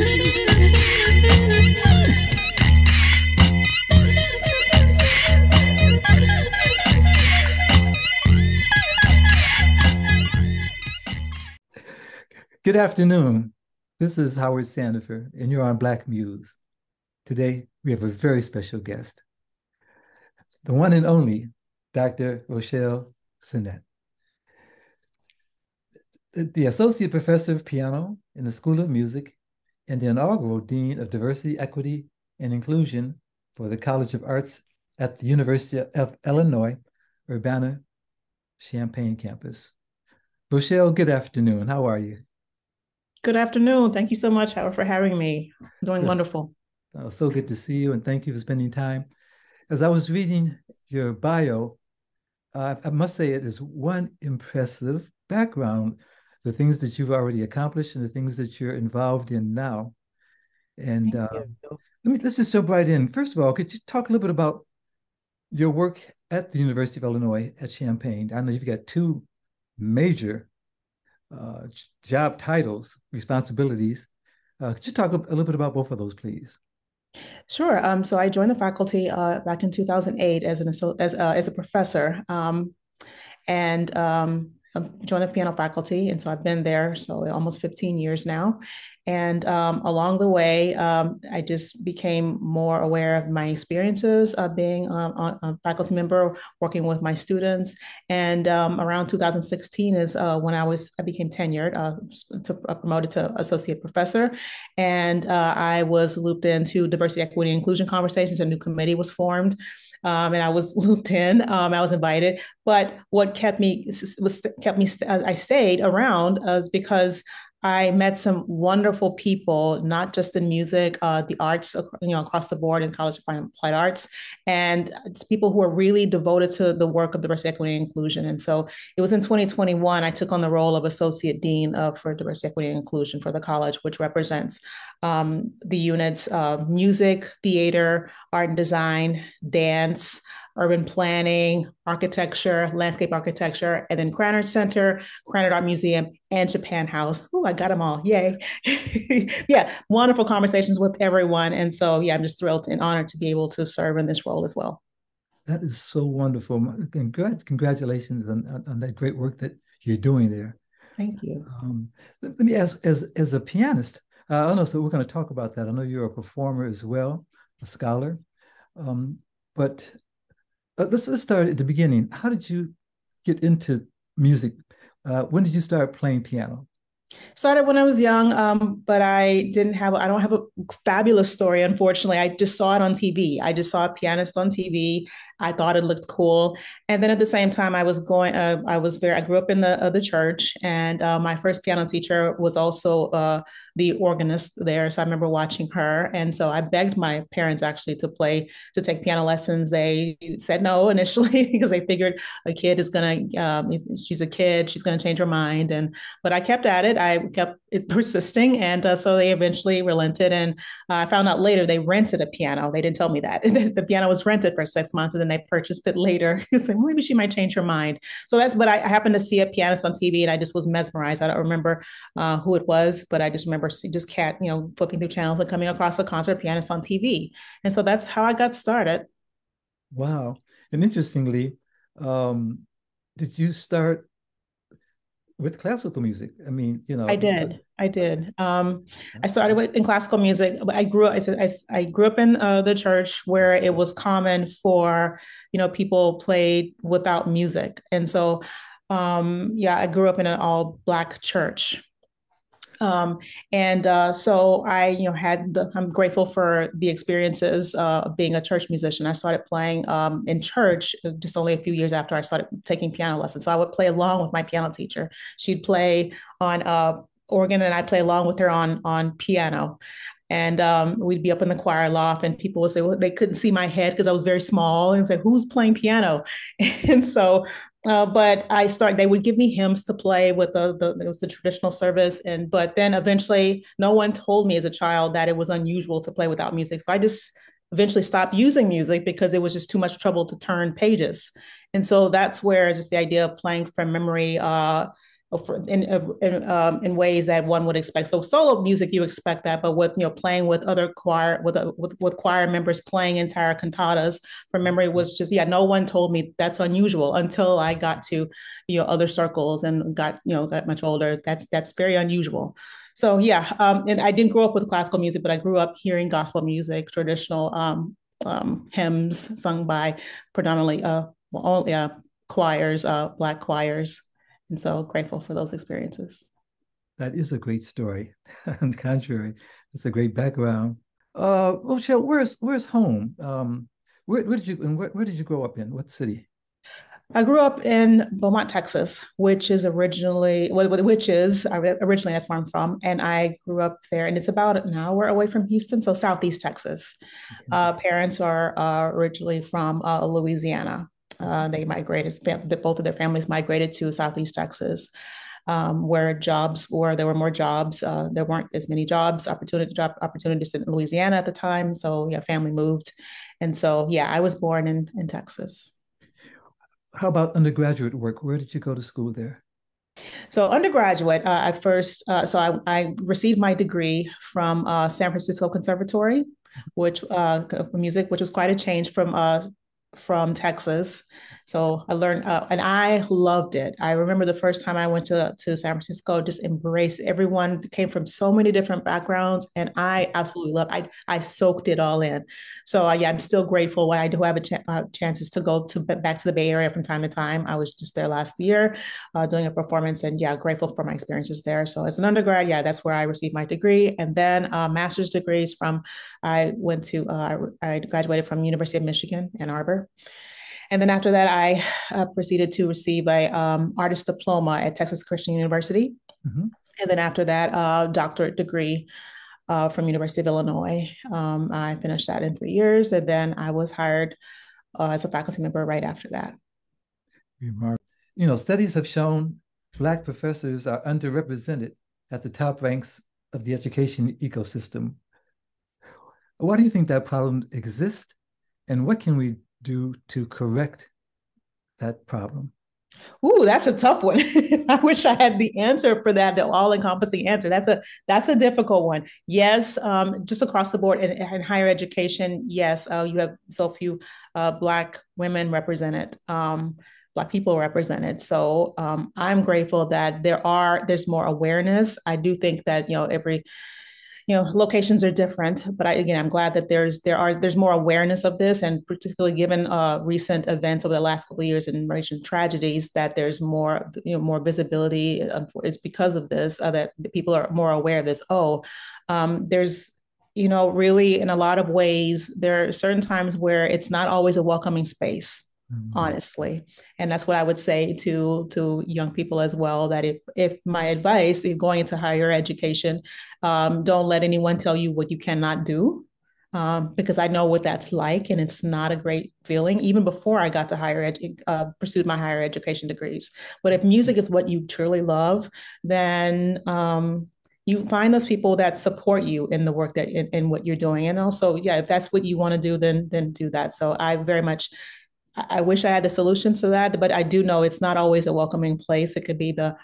Good afternoon. This is Howard Sandifer, and you're on Black Muse. Today, we have a very special guest, the one and only Dr. Rochelle Sennet. The Associate Professor of Piano in the School of Music and the inaugural Dean of Diversity, Equity, and Inclusion for the College of Arts at the University of Illinois, Urbana-Champaign campus. Rochelle, good afternoon. How are you? Good afternoon. Thank you so much, Howard, for having me. I'm doing wonderful. Uh, so good to see you, and thank you for spending time. As I was reading your bio, uh, I must say it is one impressive background, the things that you've already accomplished and the things that you're involved in now. And uh, let me let's just jump right in. First of all, could you talk a little bit about your work at the University of Illinois at Champaign? I know you've got two major uh, job titles, responsibilities. Uh, could you talk a, little bit about both of those, please? Sure. Um, so I joined the faculty uh, back in 2008 as an as uh, as a professor, um, and um, joined the piano faculty, and so I've been there so almost 15 years now. And um, along the way, um, I just became more aware of my experiences of being a, a faculty member, working with my students. And um, around 2016 is uh, when I was I became tenured, uh, to, uh, promoted to associate professor, and uh, I was looped into diversity, equity, inclusion conversations. A new committee was formed um, and I was looped in. Um, I was invited, but what kept me was kept me. I stayed around uh, because I met some wonderful people, not just in music, uh, the arts, you know, across the board in College of Fine Applied Arts, and it's people who are really devoted to the work of diversity, equity, and inclusion. And so it was in 2021 I took on the role of associate dean of, for diversity, equity, and inclusion for the college, which represents um, the units of music, theater, art and design, dance urban planning, architecture, landscape architecture, and then Krannert Center, Krannert Art Museum, and Japan House. Oh, I got them all. Yay. yeah, wonderful conversations with everyone. And so, yeah, I'm just thrilled and honored to be able to serve in this role as well. That is so wonderful. Congratulations on, on that great work that you're doing there. Thank you. Um, let, me ask, as, as a pianist, uh, I know, so we're going to talk about that. I know you're a performer as well, a scholar. Um, but let's let's start at the beginning. How did you get into music? Uh, when did you start playing piano? Started when I was young, um, but I didn't have. I don't have a fabulous story, unfortunately. I just saw it on TV. I just saw a pianist on TV. I thought it looked cool, and then at the same time, I was going. Uh, I was very. I grew up in the uh, the church, and uh, my first piano teacher was also uh, the organist there. So I remember watching her, and so I begged my parents actually to play to take piano lessons. They said no initially because they figured a kid is gonna. Um, she's a kid. She's gonna change her mind, and but I kept at it. I kept persisting, and uh, so they eventually relented. And uh, I found out later they rented a piano. They didn't tell me that the piano was rented for six months, and then they purchased it later. so maybe she might change her mind. So that's. But I, I, happened to see a pianist on TV, and I just was mesmerized. I don't remember uh, who it was, but I just remember just cat, you know, flipping through channels and coming across a concert pianist on TV, and so that's how I got started. Wow! And interestingly, um, did you start with classical music. I mean, you know, I did. I did. Um, I started with in classical music. I grew up. I, I, grew up in uh, the church where it was common for you know people played without music, and so um, yeah, I grew up in an all black church. Um, and uh, so I, you know, had the, I'm grateful for the experiences uh, of being a church musician. I started playing um, in church just only a few years after I started taking piano lessons. So I would play along with my piano teacher. She'd play on uh, organ and I'd play along with her on on piano. And um, we'd be up in the choir loft, and people would say, well, they couldn't see my head because I was very small, and say, "Who's playing piano?" And so uh, but I start. They would give me hymns to play with the, the it was the traditional service, and but then eventually, no one told me as a child that it was unusual to play without music. So I just eventually stopped using music because it was just too much trouble to turn pages, and so that's where just the idea of playing from memory uh, in in, um, in ways that one would expect. So solo music, you expect that, but with you know playing with other choir with with, with choir members playing entire cantatas from memory was just yeah. No one told me that's unusual until I got to you know other circles and got you know got much older. That's that's very unusual. So yeah, um, and I didn't grow up with classical music, but I grew up hearing gospel music, traditional um, um, hymns sung by predominantly uh, well, all, yeah, choirs, uh, black choirs and so grateful for those experiences. That is a great story. On the contrary, it's a great background. Uh, Rochelle, where's where's home? Um, where, where did you and where, where did you grow up in? What city? I grew up in Beaumont, Texas, which is originally, what which is originally that's where I'm from, and I grew up there. And it's about an hour away from Houston, so Southeast Texas. Okay. Uh, parents are uh, originally from uh, Louisiana, uh, they migrated, both of their families migrated to Southeast Texas, um, where jobs were, there were more jobs. Uh, there weren't as many jobs, opportunity job opportunities in Louisiana at the time. So yeah, family moved. And so, yeah, I was born in, in Texas. How about undergraduate work? Where did you go to school there? So undergraduate, uh, I first, uh, so I, I, received my degree from uh, San Francisco Conservatory, which uh, music, which was quite a change from uh, from Texas. So I learned, uh, and I loved it. I remember the first time I went to, to San Francisco, just embraced everyone came from so many different backgrounds, and I absolutely loved. I I soaked it all in. So uh, yeah, I'm still grateful when I do have a ch- uh, chances to go to back to the Bay Area from time to time. I was just there last year, uh, doing a performance, and yeah, grateful for my experiences there. So as an undergrad, yeah, that's where I received my degree, and then uh, master's degrees from. I went to I graduated from University of Michigan, Ann Arbor. And then after that, I uh, proceeded to receive a um, artist diploma at Texas Christian University. Mm-hmm. And then after that, uh, doctorate degree uh, from University of Illinois. Um, I finished that in three years, and then I was hired uh, as a faculty member right after that. You know, studies have shown Black professors are underrepresented at the top ranks of the education ecosystem. Why do you think that problem exists, and what can we do to correct that problem? Ooh, that's a tough one. I wish I had the answer for that, the all-encompassing answer. That's a that's a difficult one. Yes, um, just across the board in, in higher education, yes, uh, you have so few uh, Black women represented, um, Black people represented. So um, I'm grateful that there are there's more awareness. I do think that you know every you know locations are different but I, again i'm glad that there's there are there's more awareness of this and particularly given uh, recent events over the last couple of years and recent tragedies that there's more you know more visibility is because of this uh, that people are more aware of this. Oh um, there's you know really in a lot of ways there are certain times where it's not always a welcoming space mm-hmm. honestly and that's what i would say to to young people as well that if if my advice if going into higher education um, don't let anyone tell you what you cannot do um, because I know what that's like, and it's not a great feeling. Even before I got to higher ed, uh, pursued my higher education degrees. But if music is what you truly love, then um, you find those people that support you in the work that in, in what you're doing. And also, yeah, if that's what you want to do, then then do that. So I very much I wish I had the solution to that, but I do know it's not always a welcoming place. It could be the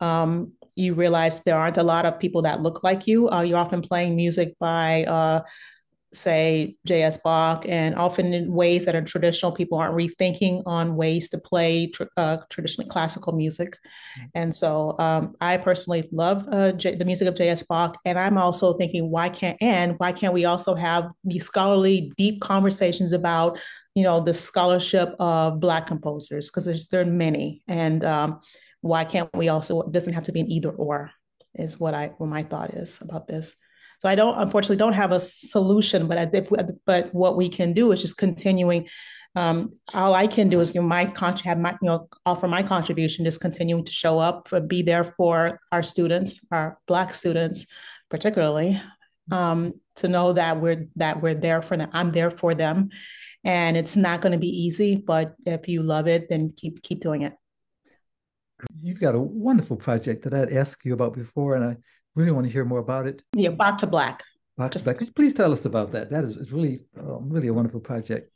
um, you realize there aren't a lot of people that look like you. Uh, you're often playing music by uh, say J.S. Bach, and often in ways that are traditional. People aren't rethinking on ways to play tr- uh, traditionally classical music, mm-hmm. and so um, I personally love uh, J- the music of J.S. Bach, and I'm also thinking, why can't and why can't we also have these scholarly, deep conversations about you know the scholarship of Black composers because there's there are many, and um, why can't we also? It doesn't have to be an either or. Is what I what my thought is about this. So I don't, unfortunately, don't have a solution, but if, but what we can do is just continuing. Um, all I can do is you know, my con- have my you know offer my contribution, just continuing to show up, for, be there for our students, our Black students, particularly, um, to know that we're that we're there for them. I'm there for them, and it's not going to be easy. But if you love it, then keep keep doing it. You've got a wonderful project that I'd asked you about before, and I really want to hear more about it. Yeah, Bach to Black. Bach to Black. Please tell us about that. That is really, um, really a wonderful project.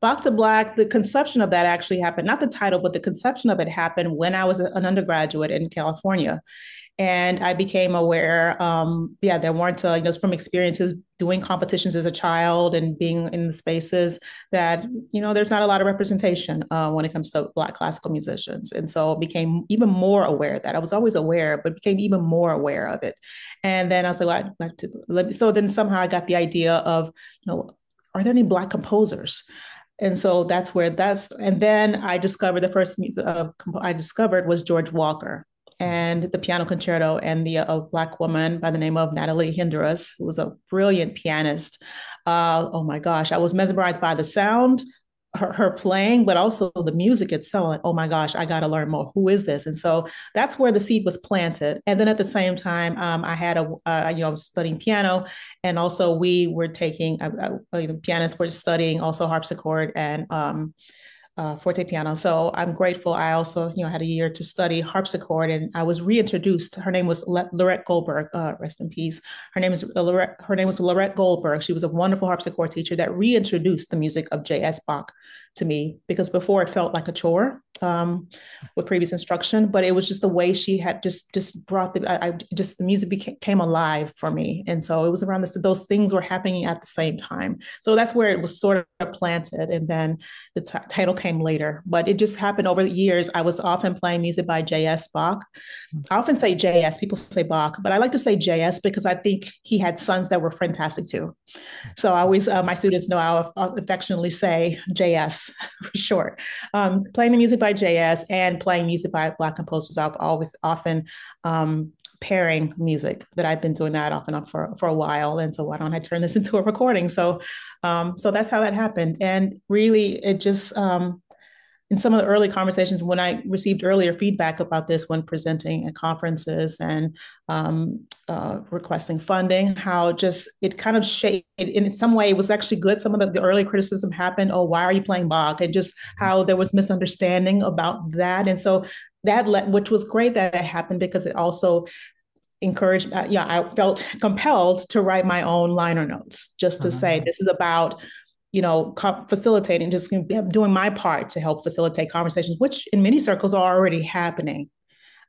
Bach to Black, the conception of that actually happened, not the title, but the conception of it happened when I was an undergraduate in California. And I became aware, um, yeah, there weren't, uh, you know, from experiences doing competitions as a child and being in the spaces that, you know, there's not a lot of representation uh, when it comes to Black classical musicians. And so became even more aware of that. I was always aware, but became even more aware of it. And then I was like, well, I'd like to, so then somehow I got the idea of, you know, are there any Black composers? and so that's where that's and then i discovered the first music uh, i discovered was george walker and the piano concerto and the uh, black woman by the name of Natalie Hinderas, who was a brilliant pianist. Uh, oh my gosh, I was mesmerized by the sound, her, her playing, but also the music itself. Like, oh my gosh, I got to learn more. Who is this? And so that's where the seed was planted. And then at the same time, um, I had a, uh, you know, studying piano, and also we were taking, uh, uh, the pianists were studying also harpsichord and um, uh, forte piano. So I'm grateful. I also, you know, had a year to study harpsichord, and I was reintroduced. Her name was Laurette Goldberg. Uh, rest in peace. Her name is Laurette. Her name was Laurette Goldberg. She was a wonderful harpsichord teacher that reintroduced the music of J.S. Bach to me because before it felt like a chore um, with previous instruction, but it was just the way she had just just brought the I, I just the music became, came alive for me, and so it was around this. Those things were happening at the same time, so that's where it was sort of planted, and then the t- title came later. But it just happened over the years. I was often playing music by J.S. Bach. I often say J.S. People say Bach, but I like to say J.S. because I think he had sons that were fantastic too. So I always uh, my students know I affectionately say J.S. for short. Um, playing the music by JS and playing music by Black composers. I've always often um, pairing music that I've been doing that off and on for, for a while. And so why don't I turn this into a recording? So, um, so that's how that happened. And really it just, um, in some of the early conversations when I received earlier feedback about this when presenting at conferences and um, uh, requesting funding, how just it kind of shaped, in some way, it was actually good. Some of the, the early criticism happened, oh, why are you playing Bach? And just how there was misunderstanding about that. And so that, led, which was great that it happened because it also encouraged, uh, yeah, I felt compelled to write my own liner notes just to uh-huh. say, this is about you know, facilitating, just doing my part to help facilitate conversations, which in many circles are already happening.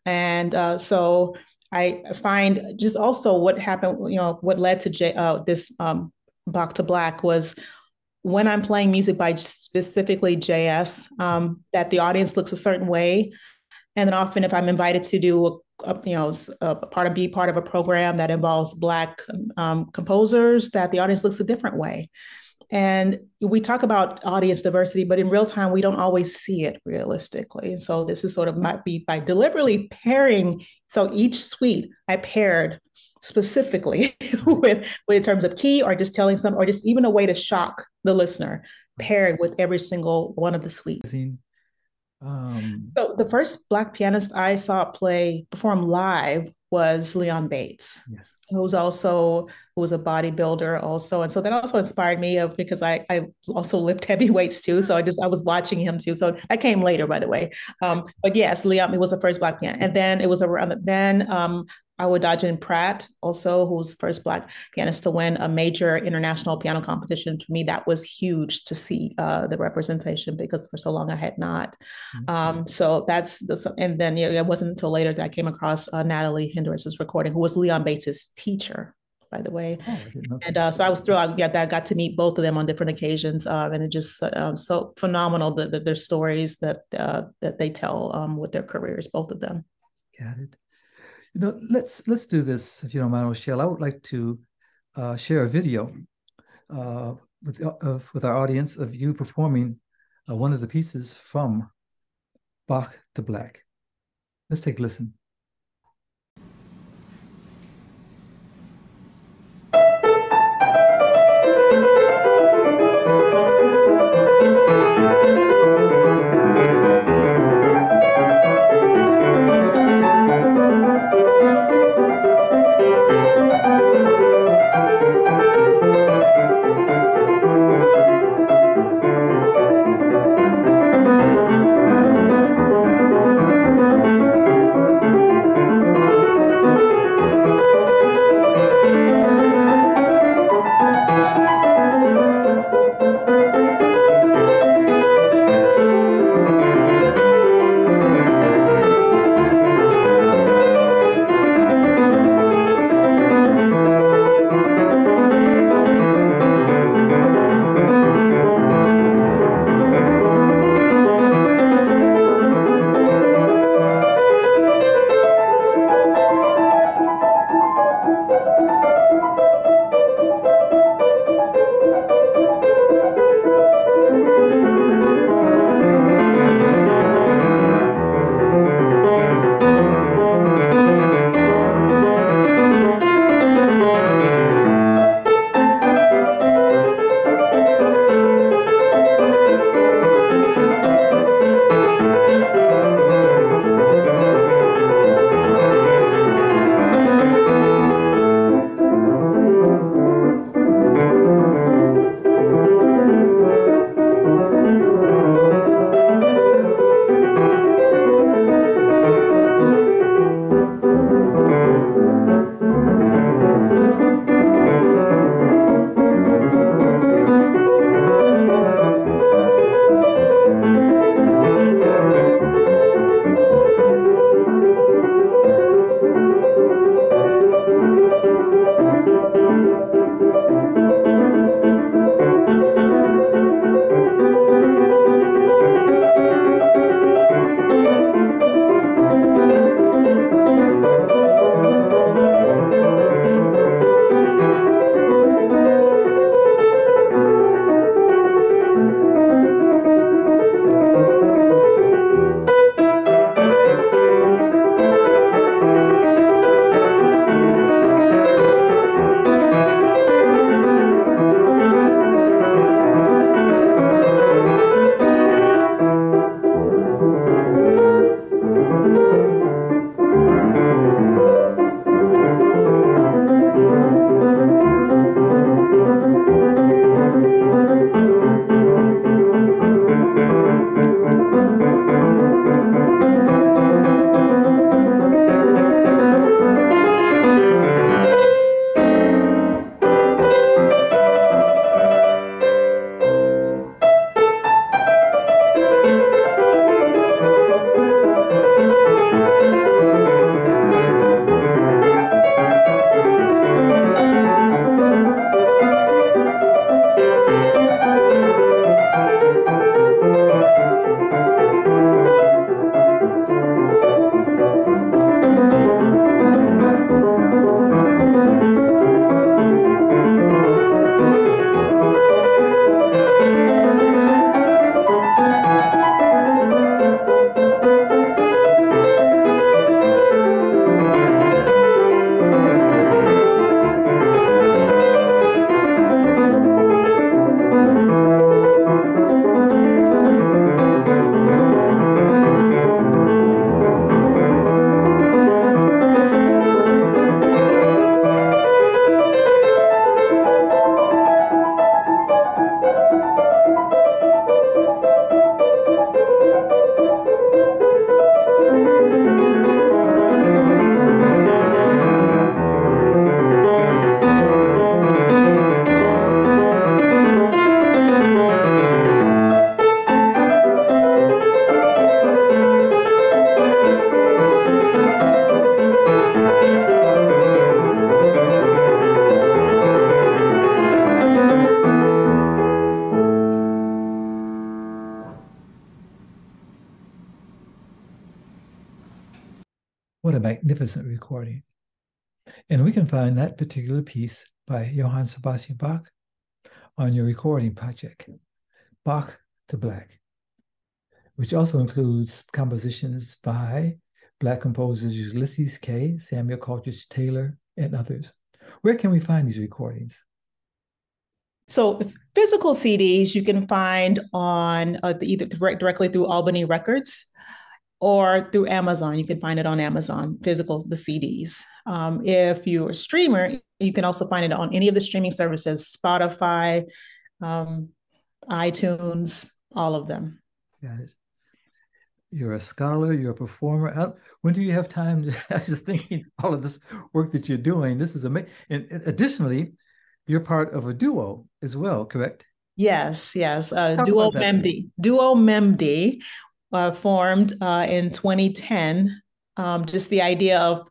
And uh, so I find just also what happened, you know, what led to J, uh, this um, Bach to Black was when I'm playing music by specifically JS, um, that the audience looks a certain way. And then often if I'm invited to do a you know, a part of be part of a program that involves Black um, composers, that the audience looks a different way. And we talk about audience diversity, but in real time, we don't always see it realistically. And so this is sort of might be by deliberately pairing. So each suite I paired specifically with, with in terms of key or just telling some or just even a way to shock the listener paired with every single one of the suites. Um, so the first black pianist I saw play perform live was Leon Bates. Yes who's also who was a bodybuilder also. And so that also inspired me of because I, I also lift heavy weights too. So i just i was watching him too. So that came later by the way. Um, but yes Leon was the first black pianist and then it was around then um, Awadagin Pratt, also who was the first Black pianist to win a major international piano competition. For me, that was huge to see uh, the representation because for so long I had not. Mm-hmm. Um, so that's the, and then yeah, it wasn't until later that I came across uh, Natalie Hinderas's recording, who was Leon Bates's teacher. By the way, oh, and uh, so I was thrilled. Yeah, that I got to meet both of them on different occasions, uh, and it just um, so phenomenal the, the, their stories that uh, that they tell um, with their careers, both of them. Got it. You know, let's let's do this if you don't mind, Rochelle. I would like to uh, share a video uh, with uh, with our audience of you performing uh, one of the pieces from Bach to Black. Let's take a listen. Recording. And we can find that particular piece by Johann Sebastian Bach on your recording project, Bach to Black, which also includes compositions by Black composers Ulysses Kay, Samuel Coleridge Taylor, and others. Where can we find these recordings? So physical CDs you can find on uh, either direct, directly through Albany Records or through Amazon. You can find it on Amazon, physical, the CDs. Um, if you're a streamer, you can also find it on any of the streaming services, Spotify, um, iTunes, all of them. It. You're a scholar, you're a performer. When do you have time? To, I was just thinking all of this work that you're doing. This is amazing. And additionally, you're part of a duo as well, correct? Yes, yes. Uh, duo Memdi. Duo Memdi uh, formed uh, in 2010. Um, just the idea of,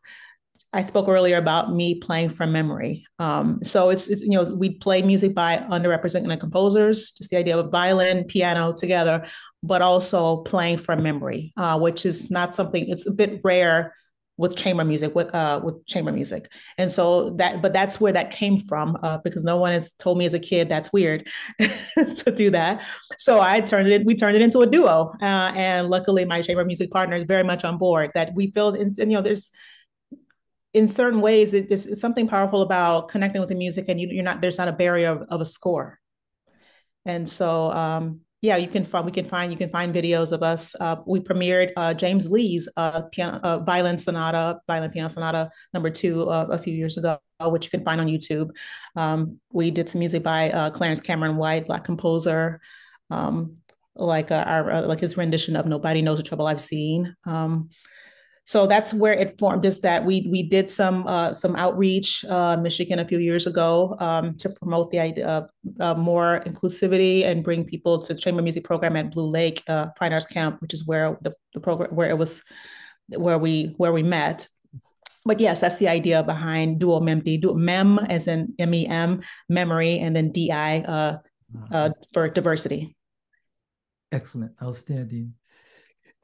I spoke earlier about me playing from memory. Um, so it's, it's, you know, we play music by underrepresented composers, just the idea of violin, piano together, but also playing from memory, uh, which is not something, it's a bit rare with chamber music with uh with chamber music. And so that but that's where that came from uh, because no one has told me as a kid that's weird to do that. So i turned it we turned it into a duo uh, and luckily my chamber music partner is very much on board that we feel and, and you know there's in certain ways it, there's something powerful about connecting with the music and you, you're not there's not a barrier of, of a score. And so um yeah, you can find we can find you can find videos of us. Uh, we premiered uh, James Lee's uh, piano, uh, violin sonata, violin piano sonata number two uh, a few years ago, which you can find on YouTube. Um, we did some music by uh, Clarence Cameron White, black composer, um, like our like his rendition of "Nobody Knows the Trouble I've Seen." Um, so that's where it formed is that we we did some uh, some outreach uh, Michigan a few years ago um, to promote the idea of uh, more inclusivity and bring people to the chamber music program at Blue Lake uh, Fine Arts Camp, which is where the, the program where it was where we where we met. But yes, that's the idea behind Duo Memdi. Duo Mem as in M E M memory, and then D I uh, uh, for diversity. Excellent, outstanding.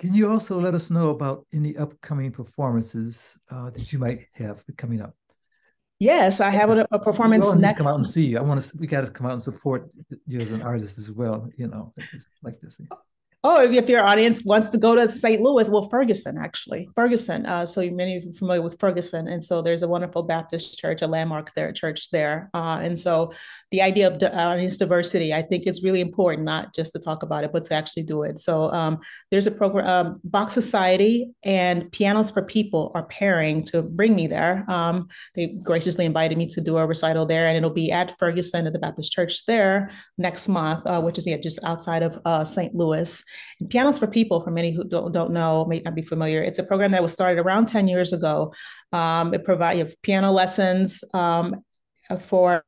Can you also let us know about any upcoming performances uh, that you might have coming up? Yes, I have a, a performance next. Come out and see you. I want to. We got to come out and support you as an artist as well. You know, just like this. Oh, if your audience wants to go to St. Louis, well, Ferguson actually, Ferguson. Uh, so many of you are familiar with Ferguson, and so there's a wonderful Baptist church, a landmark there, church there, uh, and so the idea of audience diversity, I think, it's really important, not just to talk about it, but to actually do it. So um, there's a program, um, Bach Society and Pianos for People are pairing to bring me there. Um, they graciously invited me to do a recital there, and it'll be at Ferguson at the Baptist Church there next month, uh, which is yeah, just outside of uh, St. Louis. And Pianos for People, for many who don't, don't know, may not be familiar, it's a program that was started around 10 years ago. Um, it provides piano lessons um, for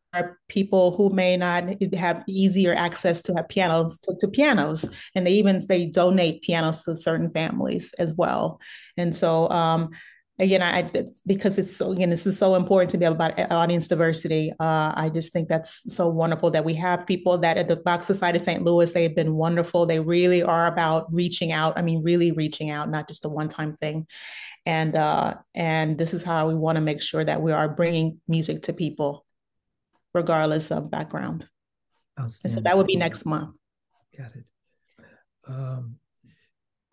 people who may not have easier access to have pianos to, to, pianos and they even they donate pianos to certain families as well and so um, again i because it's so again this is so important to be about audience diversity. Uh, i just think that's so wonderful that we have people that at the Bach Society of st louis they have been wonderful. They really are about reaching out i mean really reaching out not just a one-time thing. And uh, and this is how we want to make sure that we are bringing music to people regardless of background. And so that would be next month. Got it. Um,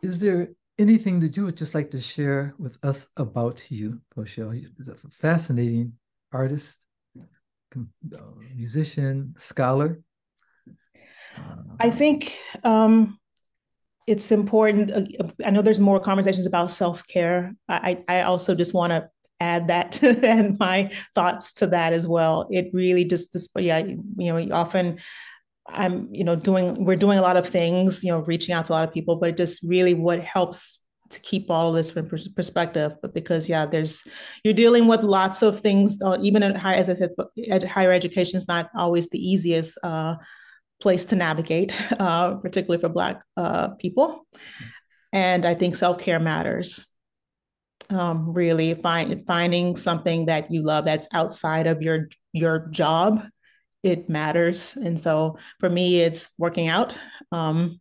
is there anything that you would just like to share with us about you, Rochelle? You're a fascinating artist, uh, musician, scholar. I think um, it's important. Uh, I know there's more conversations about self care. I, I also just want to add that and my thoughts to that as well. It really just, just yeah, you know, often I'm, you know, doing, we're doing a lot of things, you know, reaching out to a lot of people, but it just really what helps to keep all of this from perspective. But because, yeah, there's, you're dealing with lots of things, uh, even at high, as I said, at higher education is not always the easiest uh, place to navigate, uh, particularly for Black uh, people. And I think self care matters. Um, really find, finding something that you love that's outside of your your job it matters. And so for me, it's working out. Um,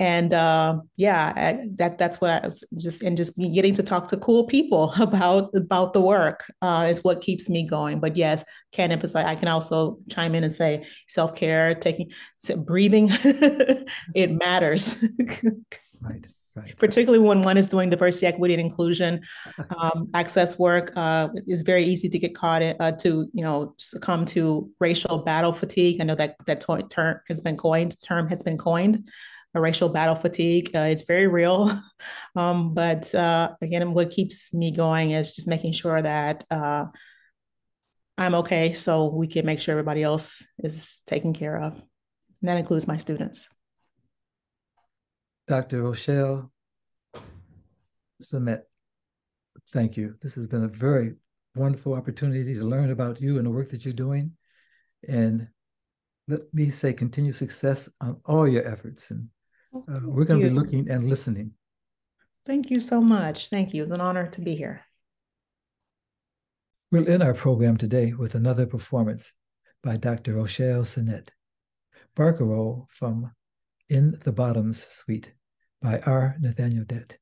and uh, yeah, I, that that's what I was just and just getting to talk to cool people about about the work uh, is what keeps me going. But yes, can emphasize. I can also chime in and say self care, taking breathing, it matters. right. Right. Particularly when one is doing diversity, equity, and inclusion, um, access work uh, is very easy to get caught in, uh, to you know succumb to racial battle fatigue. I know that that term has been coined. Term has been coined a racial battle fatigue. Uh, it's very real. Um, but uh, again, what keeps me going is just making sure that uh, I'm okay so we can make sure everybody else is taken care of. And that includes my students. Dr. Rochelle Sennet, thank you. This has been a very wonderful opportunity to learn about you and the work that you're doing. And let me say continued success on all your efforts and uh, we're going to be looking and listening. Thank you so much. Thank you. It's an honor to be here. We'll end our program today with another performance by Dr. Rochelle Sennet, Barcarolle from In the Bottoms Suite by R. Nathaniel Dett.